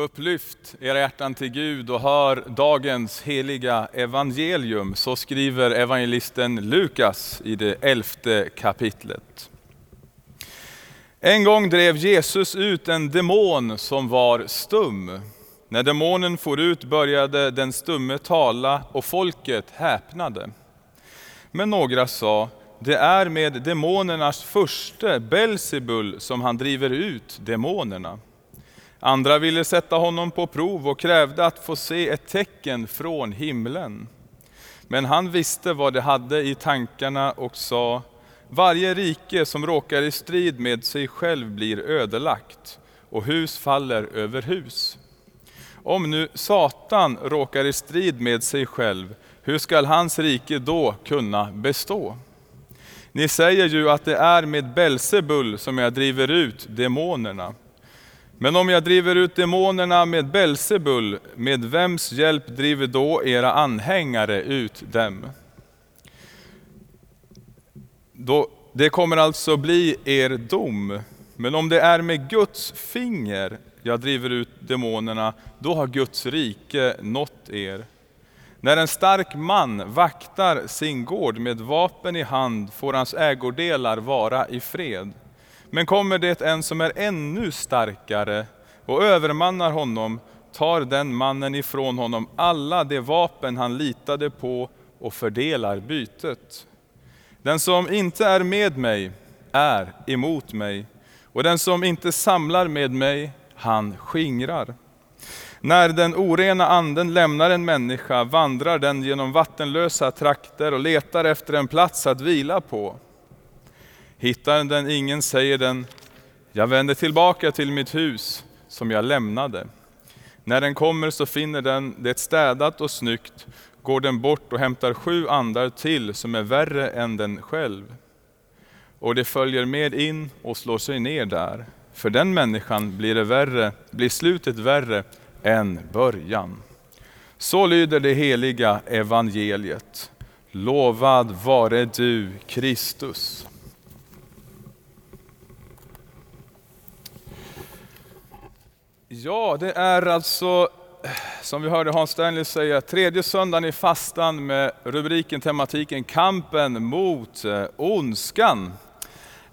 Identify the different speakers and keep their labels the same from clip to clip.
Speaker 1: Upplyft era hjärtan till Gud och hör dagens heliga evangelium. Så skriver evangelisten Lukas i det elfte kapitlet. En gång drev Jesus ut en demon som var stum. När demonen for ut började den stumme tala och folket häpnade. Men några sa, det är med demonernas furste Belsebul som han driver ut demonerna. Andra ville sätta honom på prov och krävde att få se ett tecken från himlen. Men han visste vad de hade i tankarna och sa, varje rike som råkar i strid med sig själv blir ödelagt och hus faller över hus. Om nu Satan råkar i strid med sig själv, hur skall hans rike då kunna bestå? Ni säger ju att det är med Belsebul som jag driver ut demonerna. Men om jag driver ut demonerna med Belsebul, med vems hjälp driver då era anhängare ut dem? Då, det kommer alltså bli er dom. Men om det är med Guds finger jag driver ut demonerna, då har Guds rike nått er. När en stark man vaktar sin gård med vapen i hand får hans ägodelar vara i fred. Men kommer det en som är ännu starkare och övermannar honom, tar den mannen ifrån honom alla de vapen han litade på och fördelar bytet. Den som inte är med mig är emot mig, och den som inte samlar med mig, han skingrar. När den orena anden lämnar en människa vandrar den genom vattenlösa trakter och letar efter en plats att vila på. Hittar den ingen säger den, jag vänder tillbaka till mitt hus som jag lämnade. När den kommer så finner den det städat och snyggt, går den bort och hämtar sju andar till som är värre än den själv. Och det följer med in och slår sig ner där. För den människan blir, det värre, blir slutet värre än början. Så lyder det heliga evangeliet. Lovad vare du Kristus. Ja, det är alltså, eh, som vi hörde Hans Stanley säga, tredje söndagen i fastan med rubriken, tematiken Kampen mot eh, ondskan.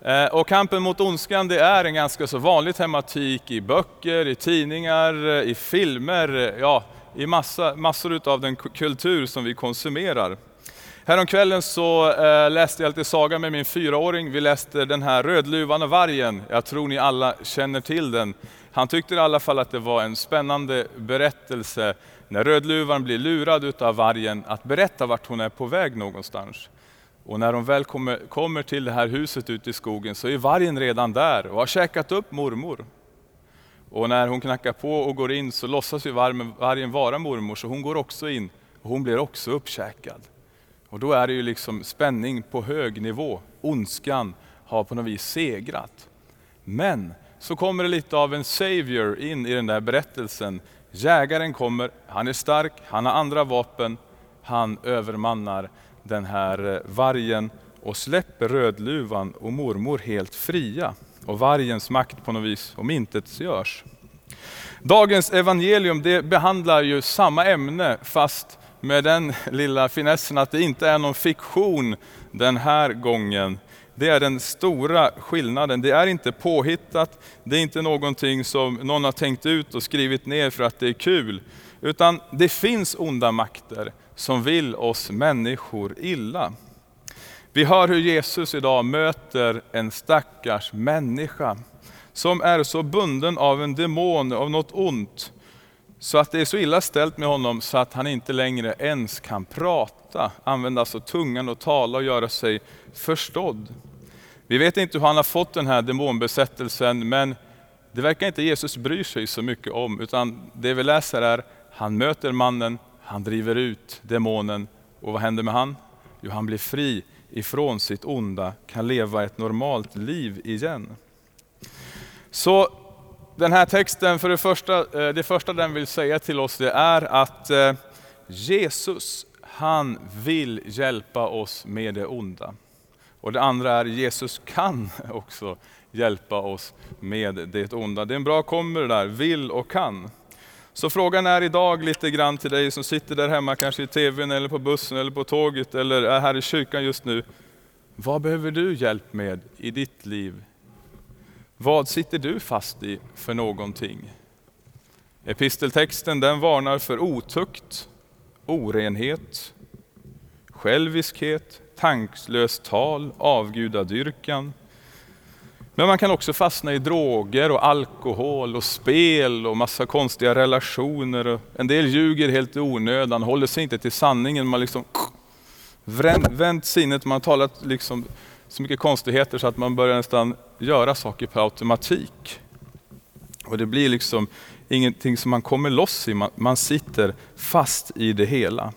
Speaker 1: Eh, och kampen mot ondskan det är en ganska så vanlig tematik i böcker, i tidningar, i filmer, ja, i massa, massor av den kultur som vi konsumerar. Häromkvällen så eh, läste jag lite saga med min fyraåring. Vi läste den här Rödluvan och vargen. Jag tror ni alla känner till den. Han tyckte i alla fall att det var en spännande berättelse när Rödluvan blir lurad utav vargen att berätta vart hon är på väg någonstans. Och när hon väl kommer, kommer till det här huset ute i skogen så är vargen redan där och har käkat upp mormor. Och när hon knackar på och går in så låtsas ju vargen vara mormor så hon går också in och hon blir också uppkäkad. Och då är det ju liksom spänning på hög nivå. Ondskan har på något vis segrat. Men så kommer det lite av en savior in i den där berättelsen. Jägaren kommer, han är stark, han har andra vapen, han övermannar den här eh, vargen och släpper Rödluvan och mormor helt fria. Och vargens makt på något vis omintetgörs. Dagens evangelium det behandlar ju samma ämne fast med den lilla finessen att det inte är någon fiktion den här gången. Det är den stora skillnaden. Det är inte påhittat, det är inte någonting som någon har tänkt ut och skrivit ner för att det är kul. Utan det finns onda makter som vill oss människor illa. Vi hör hur Jesus idag möter en stackars människa som är så bunden av en demon, av något ont, så att det är så illa ställt med honom så att han inte längre ens kan prata, använda alltså tungan och tala och göra sig förstådd. Vi vet inte hur han har fått den här demonbesättelsen, men det verkar inte Jesus bry sig så mycket om, utan det vi läser är, han möter mannen, han driver ut demonen och vad händer med han? Jo, han blir fri ifrån sitt onda, kan leva ett normalt liv igen. Så den här texten, för det första, eh, det första den vill säga till oss det är att eh, Jesus, han vill hjälpa oss med det onda. Och det andra är Jesus kan också hjälpa oss med det onda. Det är en bra kommer det där, vill och kan. Så frågan är idag lite grann till dig som sitter där hemma, kanske i tvn eller på bussen eller på tåget eller är här i kyrkan just nu. Vad behöver du hjälp med i ditt liv? Vad sitter du fast i för någonting? Episteltexten den varnar för otukt, orenhet, själviskhet, tanklöst tal, avgudadyrkan. Men man kan också fastna i droger och alkohol och spel och massa konstiga relationer. En del ljuger helt i onödan, håller sig inte till sanningen. Man liksom vänt sinnet, man har talat liksom så mycket konstigheter så att man börjar nästan göra saker per automatik. Och det blir liksom ingenting som man kommer loss i, man, man sitter fast i det hela.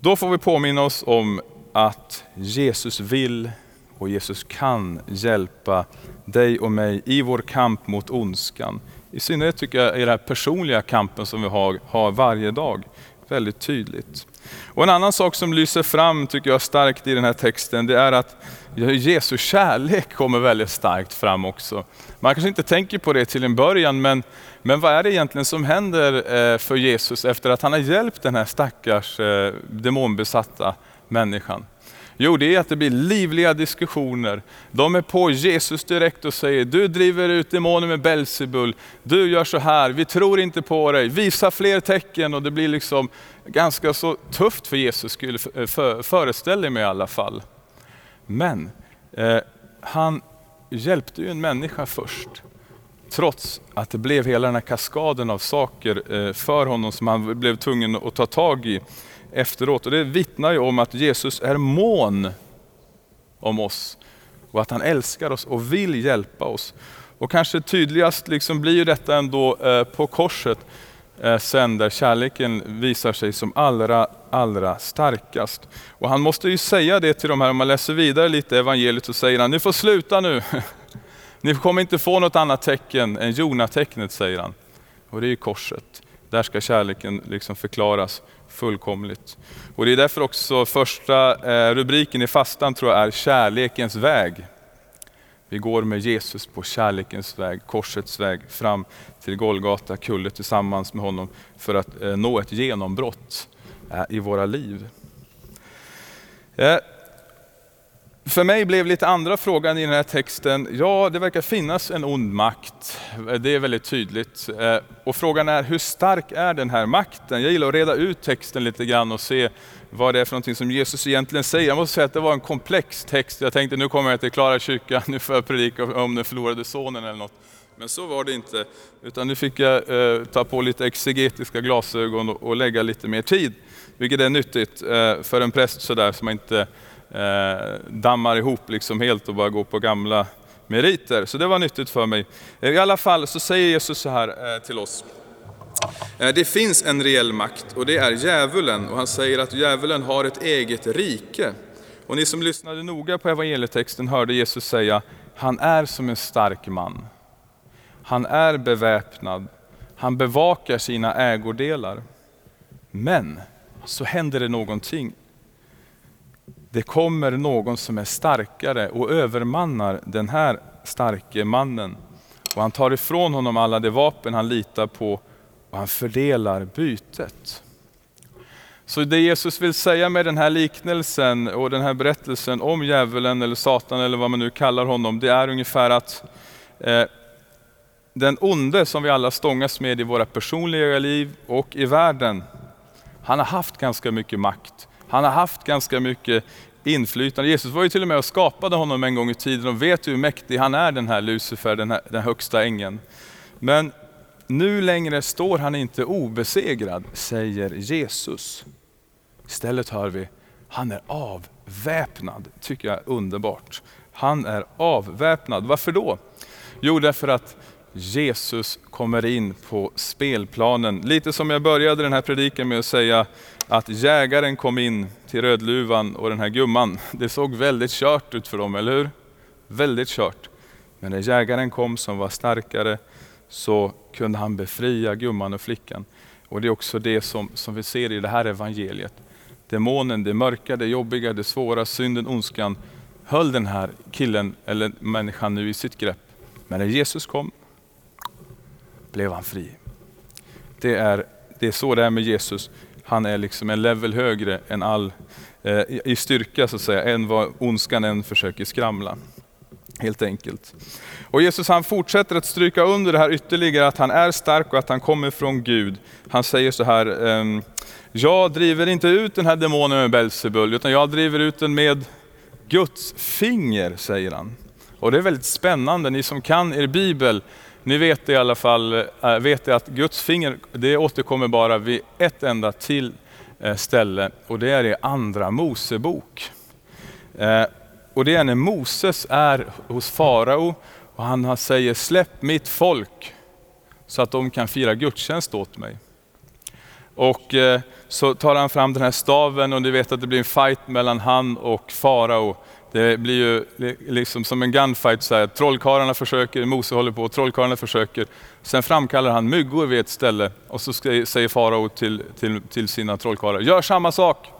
Speaker 1: Då får vi påminna oss om att Jesus vill och Jesus kan hjälpa dig och mig i vår kamp mot ondskan. I synnerhet tycker jag i den här personliga kampen som vi har, har varje dag, väldigt tydligt. Och en annan sak som lyser fram tycker jag starkt i den här texten, det är att Jesu kärlek kommer väldigt starkt fram också. Man kanske inte tänker på det till en början, men, men vad är det egentligen som händer eh, för Jesus efter att han har hjälpt den här stackars eh, demonbesatta människan? Jo, det är att det blir livliga diskussioner. De är på Jesus direkt och säger, du driver ut demoner med Belsebul, du gör så här, vi tror inte på dig, visa fler tecken. Och det blir liksom ganska så tufft för Jesus, skulle eh, föreställa mig i alla fall. Men eh, han hjälpte ju en människa först. Trots att det blev hela den här kaskaden av saker eh, för honom som han blev tvungen att ta tag i efteråt. Och det vittnar ju om att Jesus är mån om oss och att han älskar oss och vill hjälpa oss. Och kanske tydligast liksom blir ju detta ändå eh, på korset eh, sen där kärleken visar sig som allra, allra starkast. Och han måste ju säga det till de här, om man läser vidare lite i evangeliet så säger han, ni får sluta nu. Ni kommer inte få något annat tecken än Jonatecknet, säger han. Och det är ju korset. Där ska kärleken liksom förklaras fullkomligt. Och det är därför också första eh, rubriken i fastan tror jag är kärlekens väg. Vi går med Jesus på kärlekens väg, korsets väg fram till Golgata kulle tillsammans med honom för att eh, nå ett genombrott eh, i våra liv. För mig blev lite andra frågan i den här texten, ja det verkar finnas en ond makt, det är väldigt tydligt. Eh, och frågan är hur stark är den här makten? Jag gillar att reda ut texten lite grann och se vad det är för någonting som Jesus egentligen säger. Jag måste säga att det var en komplex text. Jag tänkte nu kommer jag till Klara kyrka, nu får jag predika om den förlorade sonen eller något. Men så var det inte, utan nu fick jag eh, ta på lite exegetiska glasögon och, och lägga lite mer tid. Vilket är nyttigt eh, för en präst sådär som inte eh, dammar ihop liksom helt och bara går på gamla meriter. Så det var nyttigt för mig. Eh, I alla fall så säger Jesus så här eh, till oss. Eh, det finns en reell makt och det är djävulen och han säger att djävulen har ett eget rike. Och ni som lyssnade noga på evangelietexten hörde Jesus säga, han är som en stark man. Han är beväpnad, han bevakar sina ägodelar. Men så händer det någonting det kommer någon som är starkare och övermannar den här starke mannen. Och han tar ifrån honom alla de vapen han litar på och han fördelar bytet. Så det Jesus vill säga med den här liknelsen och den här berättelsen om djävulen eller Satan eller vad man nu kallar honom, det är ungefär att eh, den onde som vi alla stångas med i våra personliga liv och i världen, han har haft ganska mycket makt. Han har haft ganska mycket inflytande. Jesus var ju till och med och skapade honom en gång i tiden och vet hur mäktig han är den här Lucifer, den, här, den högsta ängeln. Men nu längre står han inte obesegrad, säger Jesus. Istället hör vi, han är avväpnad. tycker jag är underbart. Han är avväpnad. Varför då? Jo, därför att Jesus kommer in på spelplanen. Lite som jag började den här predikan med att säga, att jägaren kom in till Rödluvan och den här gumman. Det såg väldigt kört ut för dem, eller hur? Väldigt kört. Men när jägaren kom som var starkare så kunde han befria gumman och flickan. Och det är också det som, som vi ser i det här evangeliet. Demonen, det mörka, det jobbiga, det svåra, synden, ondskan höll den här killen eller människan nu i sitt grepp. Men när Jesus kom blev han fri. Det är, det är så det är med Jesus. Han är liksom en level högre än all, eh, i styrka så att säga, än vad ondskan än försöker skramla. Helt enkelt. Och Jesus han fortsätter att stryka under det här ytterligare, att han är stark och att han kommer från Gud. Han säger så här, ehm, jag driver inte ut den här demonen med Belsebul, utan jag driver ut den med Guds finger, säger han. Och det är väldigt spännande, ni som kan er bibel, ni vet i alla fall eh, vet att Guds finger, det återkommer bara vid ett enda till eh, ställe och det är i andra Mosebok. Eh, och det är när Moses är hos farao och han säger släpp mitt folk så att de kan fira gudstjänst åt mig. Och så tar han fram den här staven och ni vet att det blir en fight mellan han och farao. Det blir ju liksom som en gunfight, så här. trollkarlarna försöker, Mose håller på, trollkarlarna försöker. Sen framkallar han myggor vid ett ställe och så säger farao till, till, till sina trollkarlar, gör samma sak.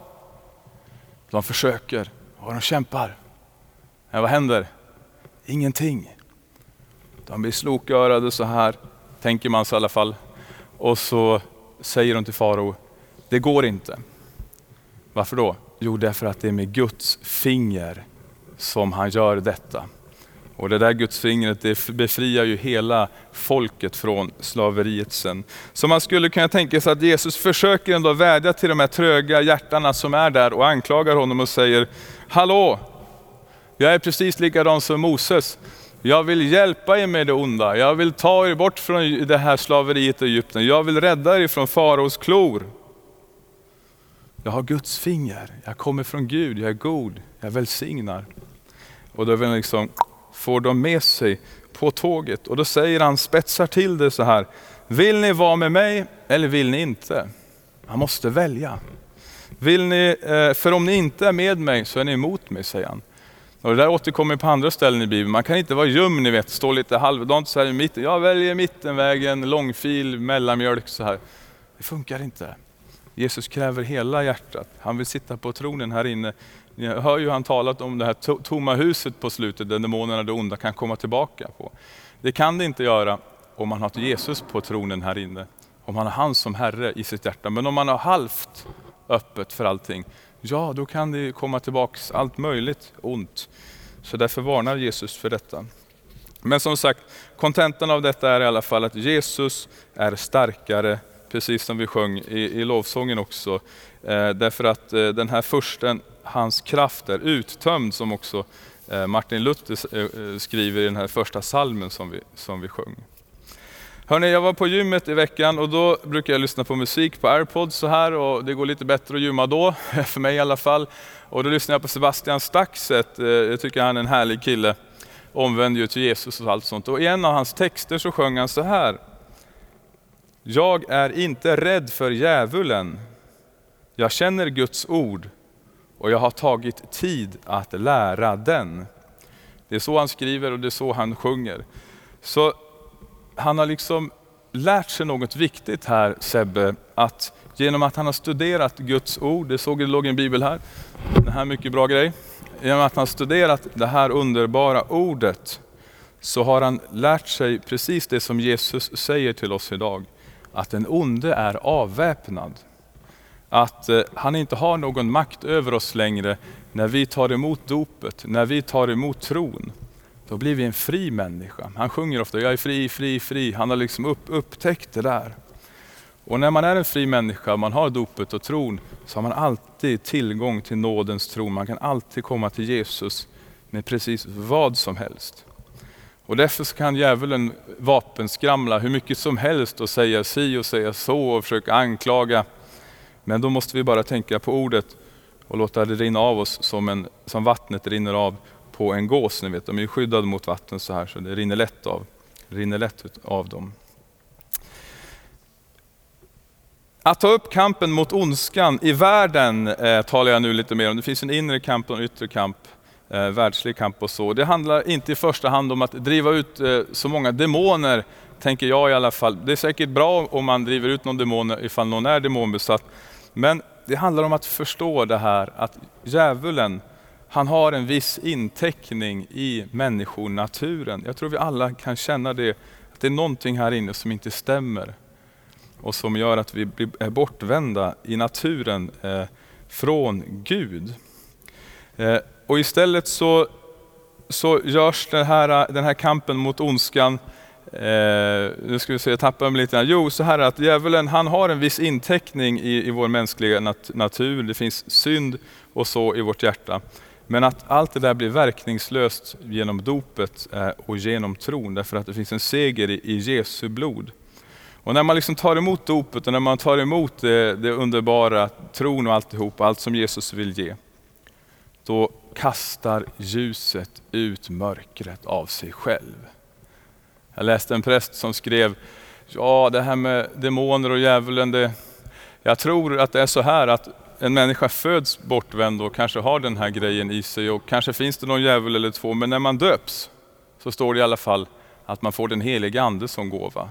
Speaker 1: De försöker och de kämpar. Men vad händer? Ingenting. De blir slokörade så här, tänker man sig i alla fall. Och så säger de till farao, det går inte. Varför då? Jo, därför att det är med Guds finger som han gör detta. Och det där Guds fingret det befriar ju hela folket från slaveriet sen. Så man skulle kunna tänka sig att Jesus försöker ändå vädja till de här tröga hjärtarna som är där och anklagar honom och säger, Hallå! Jag är precis likadan som Moses. Jag vill hjälpa er med det onda. Jag vill ta er bort från det här slaveriet i Egypten. Jag vill rädda er från faraos klor. Jag har Guds finger. Jag kommer från Gud. Jag är god. Jag välsignar. Och då liksom, får de med sig på tåget. Och då säger han, spetsar till det så här. Vill ni vara med mig eller vill ni inte? Man måste välja. Vill ni, eh, för om ni inte är med mig så är ni emot mig, säger han. Och det där återkommer på andra ställen i Bibeln. Man kan inte vara ljum, ni vet, stå lite halvdant så här i mitten. Jag väljer mittenvägen, långfil, mellanmjölk så här. Det funkar inte. Jesus kräver hela hjärtat. Han vill sitta på tronen här inne. Ni hör ju han talat om det här tomma huset på slutet, där demonerna, det onda, kan komma tillbaka på. Det kan det inte göra om man har Jesus på tronen här inne. Om man har han som Herre i sitt hjärta. Men om man har halvt öppet för allting, ja då kan det komma tillbaks allt möjligt ont. Så därför varnar Jesus för detta. Men som sagt, kontentan av detta är i alla fall att Jesus är starkare, precis som vi sjöng i, i lovsången också. Eh, därför att eh, den här försten, hans kraft är uttömd, som också eh, Martin Luther eh, eh, skriver i den här första salmen som vi, som vi sjöng. Hörrni, jag var på gymmet i veckan och då brukar jag lyssna på musik på airpods så här och det går lite bättre att gymma då, för mig i alla fall. Och då lyssnade jag på Sebastian Staxet, eh, jag tycker han är en härlig kille. Omvänd ju till Jesus och allt sånt. Och i en av hans texter så sjöng han så här. Jag är inte rädd för djävulen. Jag känner Guds ord och jag har tagit tid att lära den. Det är så han skriver och det är så han sjunger. Så han har liksom lärt sig något viktigt här, Sebbe, att genom att han har studerat Guds ord, det såg det låg en bibel här, det här mycket bra grej. Genom att han har studerat det här underbara ordet så har han lärt sig precis det som Jesus säger till oss idag, att den onde är avväpnad. Att eh, han inte har någon makt över oss längre när vi tar emot dopet, när vi tar emot tron då blir vi en fri människa. Han sjunger ofta, jag är fri, fri, fri. Han har liksom upp, upptäckt det där. Och när man är en fri människa, man har dopet och tron, så har man alltid tillgång till nådens tron. Man kan alltid komma till Jesus med precis vad som helst. Och därför kan djävulen vapenskramla hur mycket som helst och säga si och säga så och försöka anklaga. Men då måste vi bara tänka på ordet och låta det rinna av oss som, en, som vattnet rinner av på en gås. Ni vet, de är ju skyddade mot vatten så här så det rinner lätt av, rinner lätt av dem. Att ta upp kampen mot ondskan i världen eh, talar jag nu lite mer om. Det finns en inre kamp och en yttre kamp, eh, världslig kamp och så. Det handlar inte i första hand om att driva ut eh, så många demoner, tänker jag i alla fall. Det är säkert bra om man driver ut någon demon ifall någon är demonbesatt. Men det handlar om att förstå det här att djävulen, han har en viss inteckning i människonaturen. Jag tror vi alla kan känna det, att det är någonting här inne som inte stämmer. och som gör att vi är bortvända i naturen eh, från Gud. Eh, och istället så, så görs den här, den här kampen mot ondskan Eh, nu ska vi se, jag tappar mig lite. Jo, så här att djävulen han har en viss inteckning i, i vår mänskliga nat natur. Det finns synd och så i vårt hjärta. Men att allt det där blir verkningslöst genom dopet eh, och genom tron, därför att det finns en seger i, i Jesu blod. Och när man liksom tar emot dopet och när man tar emot det, det underbara, tron och alltihop, allt som Jesus vill ge, då kastar ljuset ut mörkret av sig själv. Jag läste en präst som skrev, ja det här med demoner och djävulen, det, jag tror att det är så här att en människa föds bortvänd och kanske har den här grejen i sig och kanske finns det någon djävul eller två, men när man döps så står det i alla fall att man får den heliga ande som gåva.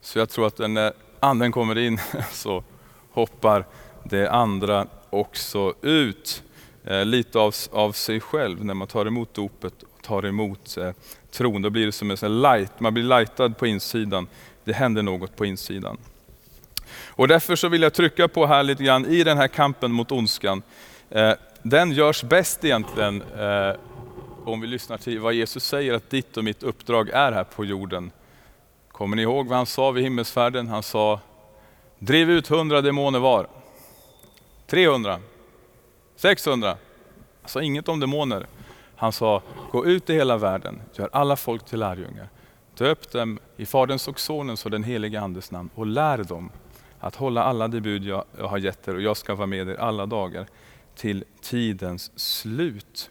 Speaker 1: Så jag tror att när anden kommer in så hoppar det andra också ut Eh, lite av, av sig själv när man tar emot dopet och tar emot eh, tron. Då blir det som en light, man blir lightad på insidan. Det händer något på insidan. Och därför så vill jag trycka på här lite grann i den här kampen mot ondskan. Eh, den görs bäst egentligen eh, om vi lyssnar till vad Jesus säger att ditt och mitt uppdrag är här på jorden. Kommer ni ihåg vad han sa vid himmelsfärden? Han sa, driv ut hundra demoner var. 300, 600. Han sa inget om demoner. Han sa, gå ut i hela världen, gör alla folk till lärjungar. Döp dem i Faderns och Sonens och den helige Andes namn och lär dem att hålla alla de bud jag, jag har gett er och jag ska vara med er alla dagar till tidens slut.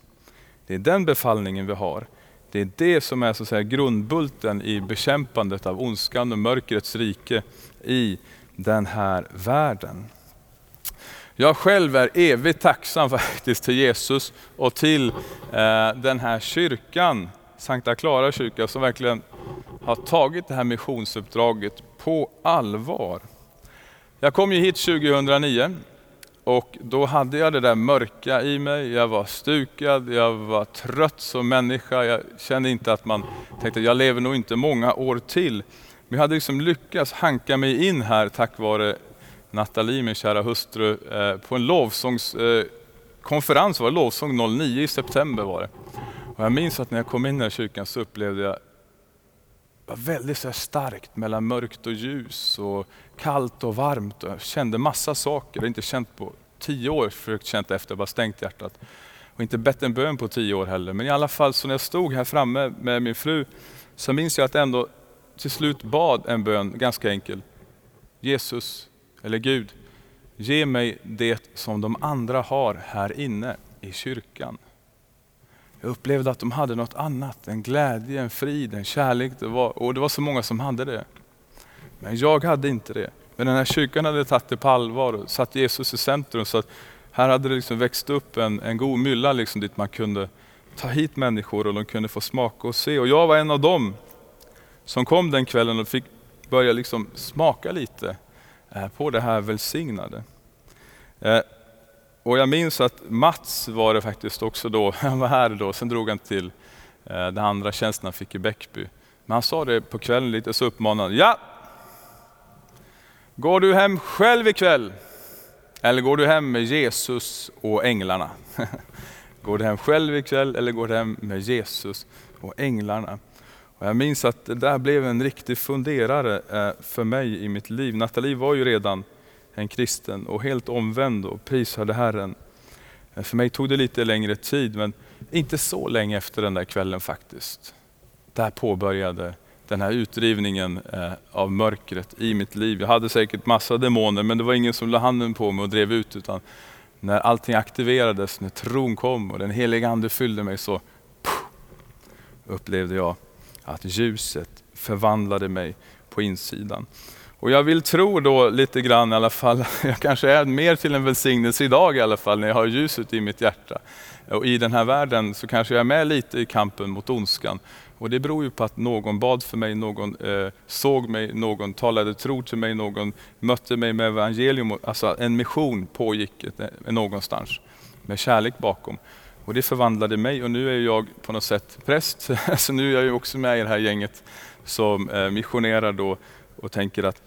Speaker 1: Det är den befallningen vi har. Det är det som är så att säga, grundbulten i bekämpandet av ondskan och mörkrets rike i den här världen. Jag själv är evigt tacksam faktiskt till Jesus och till eh, den här kyrkan, Sankta Clara kyrka, som verkligen har tagit det här missionsuppdraget på allvar. Jag kom ju hit 2009 och då hade jag det där mörka i mig. Jag var stukad, jag var trött som människa. Jag kände inte att man tänkte, jag lever nog inte många år till. Men jag hade liksom lyckats hanka mig in här tack vare Nathalie, min kära hustru, eh, på en lovsångskonferens, eh, var det lovsång 09 i september var det. Och jag minns att när jag kom in i kyrkan så upplevde jag var väldigt så starkt mellan mörkt och ljus och kallt och varmt. Och jag kände massa saker, jag har inte känt på tio år, försökt känt efter, bara stängt hjärtat. Och inte bett en bön på tio år heller. Men i alla fall, så när jag stod här framme med min fru, så minns jag att jag ändå till slut bad en bön, ganska enkel. Jesus, eller Gud, ge mig det som de andra har här inne i kyrkan. Jag upplevde att de hade något annat, en glädje, en frid, en kärlek. Det var, och det var så många som hade det. Men jag hade inte det. Men den här kyrkan hade tagit det på allvar och satt Jesus i centrum. Så att här hade det liksom växt upp en, en god mylla liksom dit man kunde ta hit människor och de kunde få smaka och se. Och jag var en av dem som kom den kvällen och fick börja liksom smaka lite Eh, på det här välsignade. Eh, och jag minns att Mats var det faktiskt också då, han var här då, sen drog han till eh, den andra tjänsten han fick i Bäckby. Men han sa det på kvällen lite så uppmanande, ja! Går du hem själv ikväll? Eller går du hem med Jesus och änglarna? går du hem själv ikväll eller går du hem med Jesus och änglarna? Och jag minns att det där blev en riktig funderare eh, för mig i mitt liv. Nathalie var ju redan en kristen och helt omvänd och prisade Herren. Eh, för mig tog det lite längre tid, men inte så länge efter den där kvällen faktiskt. Där påbörjade den här utdrivningen eh, av mörkret i mitt liv. Jag hade säkert massa demoner, men det var ingen som la handen på mig och drev ut, utan när allting aktiverades, när tron kom och den heliga Ande fyllde mig så pff, upplevde jag att ljuset förvandlade mig på insidan. Och jag vill tro då lite grann i alla fall, jag kanske är mer till en välsignelse idag i alla fall när jag har ljuset i mitt hjärta. Och i den här världen så kanske jag är med lite i kampen mot ondskan. Och det beror ju på att någon bad för mig, någon eh, såg mig, någon talade tro till mig, någon mötte mig med evangelium. Alltså en mission pågick eh, någonstans med kärlek bakom. Och det förvandlade mig och nu är jag på något sätt präst. Så nu är jag också med i det här gänget som eh, missionerar då och tänker att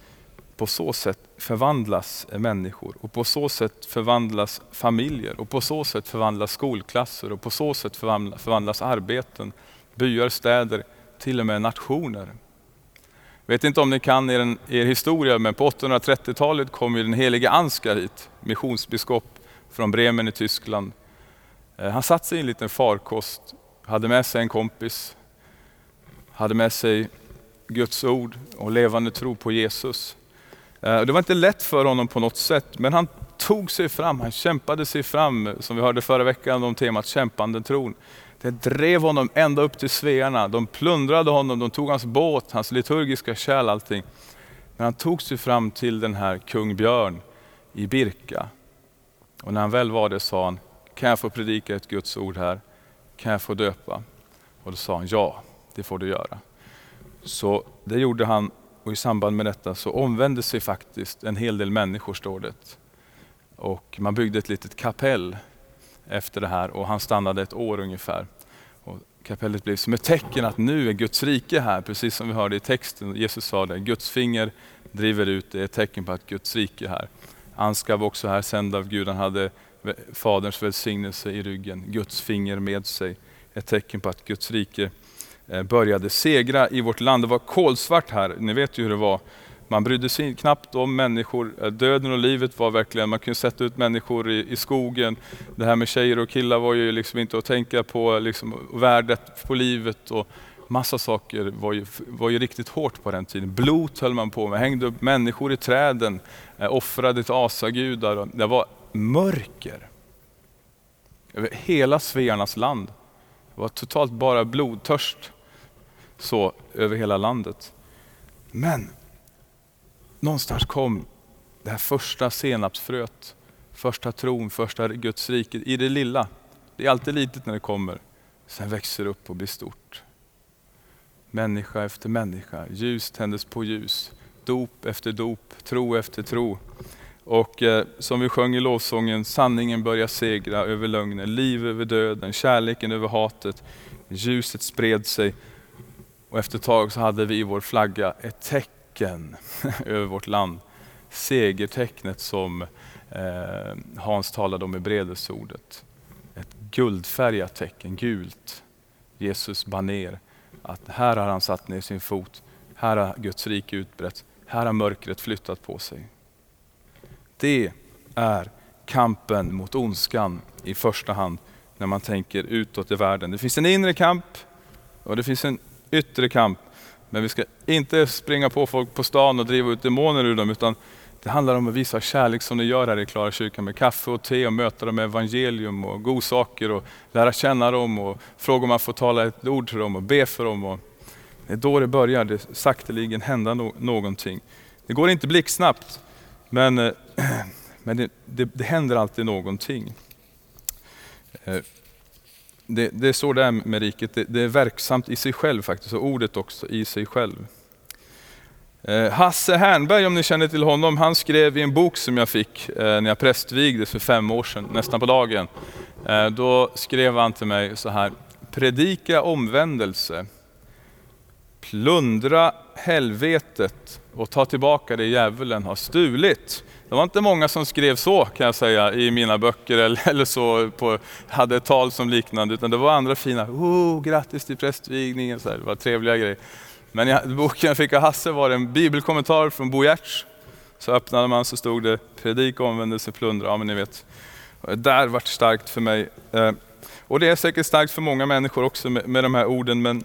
Speaker 1: på så sätt förvandlas människor och på så sätt förvandlas familjer och på så sätt förvandlas skolklasser och på så sätt förvandlas arbeten, byar, städer, till och med nationer. Jag vet inte om ni kan er, er historia, men på 830-talet kom ju den helige Ansgar hit, missionsbiskop från Bremen i Tyskland. Eh, han satt sig i en liten farkost, hade med sig en kompis, hade med sig Guds ord och levande tro på Jesus. Eh, det var inte lätt för honom på något sätt, men han tog sig fram, han kämpade sig fram, som vi hörde förra veckan om temat kämpande tron. Det drev honom ända upp till Svearna. De plundrade honom, de tog hans båt, hans liturgiska kärl, allting. Men han tog sig fram till den här kung Björn i Birka. Och när han väl var det sa han, kan jag få predika ett Guds ord här? Kan jag få döpa? Och då sa han, ja, det får du göra. Så det gjorde han och i samband med detta så omvände sig faktiskt en hel del människor, står det. Och man byggde ett litet kapell efter det här och han stannade ett år ungefär. Och kapellet blev som ett tecken att nu är Guds rike här, precis som vi hörde i texten. Jesus sa det, Guds finger driver ut, det är ett tecken på att Guds rike är här. Anskav var också här sänd av Gud, han hade Faderns välsignelse i ryggen, Guds finger med sig. Ett tecken på att Guds rike eh, började segra i vårt land. Det var kolsvart här, ni vet ju hur det var. Man brydde sig knappt om människor. Eh, döden och livet var verkligen, man kunde sätta ut människor i, i skogen. Det här med tjejer och killar var ju liksom inte att tänka på, liksom, värdet på livet och massa saker var ju, var ju riktigt hårt på den tiden. Blot höll man på med, hängde upp människor i träden, eh, offrade till asagudar. Det var mörker över hela Svearnas land. Det var totalt bara blodtörst så över hela landet. Men någonstans kom det här första senapsfröet, första tron, första Guds rike i det lilla. Det är alltid litet när det kommer, sen växer det upp och blir stort. Människa efter människa, ljus tändes på ljus, dop efter dop, tro efter tro. Och eh, som vi sjöng i lovsången, sanningen börjar segra över lögnen, liv över döden, kärleken över hatet. Ljuset spred sig och efter ett tag så hade vi i vår flagga ett tecken över vårt land. Segertecknet som eh, Hans talade om i bredesordet. Ett guldfärgat tecken, gult. Jesus baner. Att här har han satt ner sin fot, här har Guds rike utbrett, här har mörkret flyttat på sig. Det är kampen mot ondskan i första hand när man tänker utåt i världen. Det finns en inre kamp och det finns en yttre kamp. Men vi ska inte springa på folk på stan och driva ut demoner ur dem utan det handlar om att visa kärlek som ni gör här i Klara kyrkan med kaffe och te och möta dem med evangelium och godsaker och lära känna dem och fråga om man får tala ett ord till dem och be för dem. Och det är då det börjar det sakteligen hända no någonting. Det går inte blixtsnabbt men, eh, men det, det, det händer alltid någonting. Eh, det, det är så det är med riket, det, det, är verksamt i sig själv faktiskt, och ordet också i sig själv. Eh, Hasse Hernberg, om ni känner till honom, han skrev i en bok som jag fick eh, när jag prästvigdes för fem år sedan, nästan på dagen. Då skrev han till mig så här, predika omvändelse, plundra helvetet och ta tillbaka det djävulen har stulit. Det var inte många som skrev så kan jag säga i mina böcker eller, eller så, på, hade ett tal som liknande, utan det var andra fina, oh, grattis till prästvigningen, så här, det var trevliga grejer. Men i boken jag fick av Hasse var det en bibelkommentar från Bo Giertz. Så öppnade man så stod det predika, omvändelse, plundra, ja men ni vet. Det där vart starkt för mig. Eh, och det är säkert starkt för många människor också med, med de här orden, men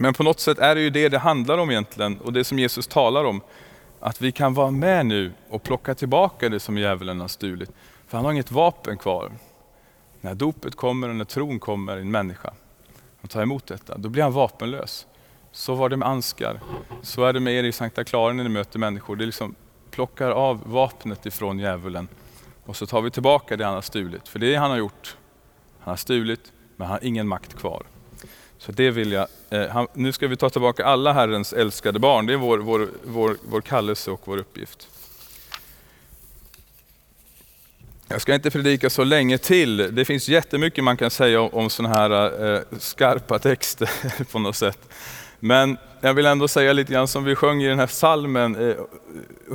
Speaker 1: men på något sätt är det ju det det handlar om egentligen och det som Jesus talar om. Att vi kan vara med nu och plocka tillbaka det som djävulen har stulit. För han har inget vapen kvar. När dopet kommer och när tron kommer i en människa och tar emot detta, då blir han vapenlös. Så var det med Anskar. Så är det med er i Sankta Clara när ni möter människor. Det liksom plockar av vapnet ifrån djävulen och så tar vi tillbaka det han har stulit. För det han har gjort. Han har stulit, men han har ingen makt kvar. Så det vill jag. Eh, nu ska vi ta tillbaka alla Herrens älskade barn. Det är vår, vår, vår, vår kallelse och vår uppgift. Jag ska inte predika så länge till. Det finns jättemycket man kan säga om, om sådana här eh, skarpa texter på något sätt. Men jag vill ändå säga lite grann som vi sjöng i den här salmen. Eh,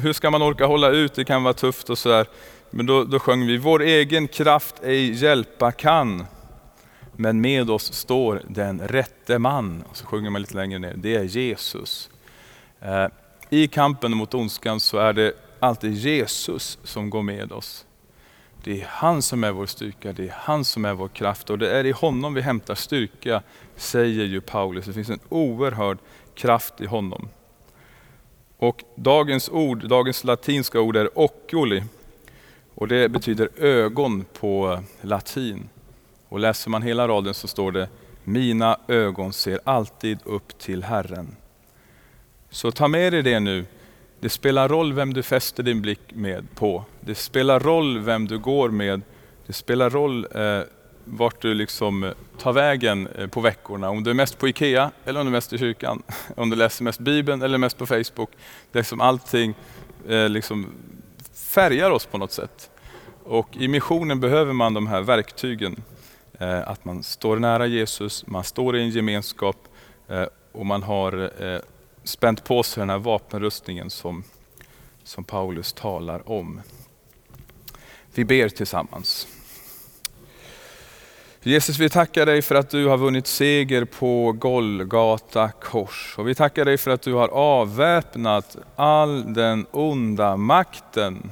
Speaker 1: hur ska man orka hålla ut? Det kan vara tufft och sådär. Men då, då sjöng vi, vår egen kraft ej hjälpa kan. Men med oss står den rätte man. Och så sjunger man lite längre ner, det är Jesus. Eh, I kampen mot ondskan så är det alltid Jesus som går med oss. Det är han som är vår styrka, det är han som är vår kraft och det är i honom vi hämtar styrka, säger ju Paulus. Det finns en oerhörd kraft i honom. Och dagens ord, dagens latinska ord är oculi och det betyder ögon på latin. Och läser man hela raden så står det Mina ögon ser alltid upp till Herren. Så ta med dig det nu. Det spelar roll vem du fäster din blick med på. Det spelar roll vem du går med. Det spelar roll eh, vart du liksom eh, tar vägen eh, på veckorna. Om du är mest på IKEA eller om du är mest i kyrkan. Om du läser mest Bibeln eller mest på Facebook. Det är som allting eh, liksom färgar oss på något sätt. Och i missionen behöver man de här verktygen. Eh, att man står nära Jesus, man står i en gemenskap eh, och man har eh, spänt på sig den här vapenrustningen som, som Paulus talar om. Vi ber tillsammans. Jesus, vi tackar dig för att du har vunnit seger på Golgata kors. Och vi tackar dig för att du har avväpnat all den onda makten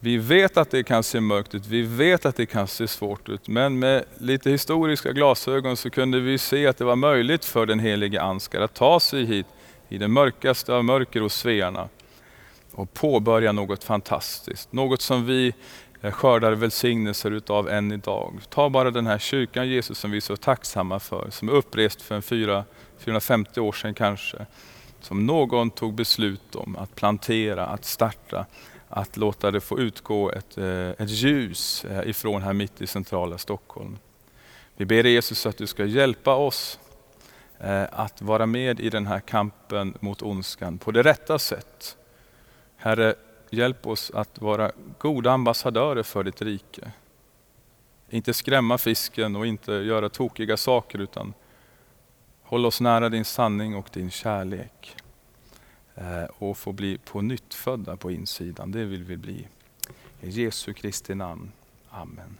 Speaker 1: vi vet att det kan se mörkt ut, vi vet att det kan se svårt ut, men med lite historiska glasögon så kunde vi se att det var möjligt för den helige Anskar att ta sig hit i det mörkaste av mörker hos svearna och påbörja något fantastiskt. Något som vi eh, skördar välsignelser utav än idag. Ta bara den här kyrkan Jesus som vi är så tacksamma för, som är upprest för en 450 år sedan kanske. Som någon tog beslut om att plantera, att starta att låta det få utgå ett, eh, ett ljus eh, ifrån här mitt i centrala Stockholm. Vi ber Jesus att du ska hjälpa oss eh, att vara med i den här kampen mot ondskan på det rätta sätt. Herre, hjälp oss att vara goda ambassadörer för ditt rike. Inte skrämma fisken och inte göra tokiga saker utan håll oss nära din sanning och din kärlek. Eh, och få bli på nytt födda på insidan. Det vill vi bli. I Jesu Kristi namn. Amen.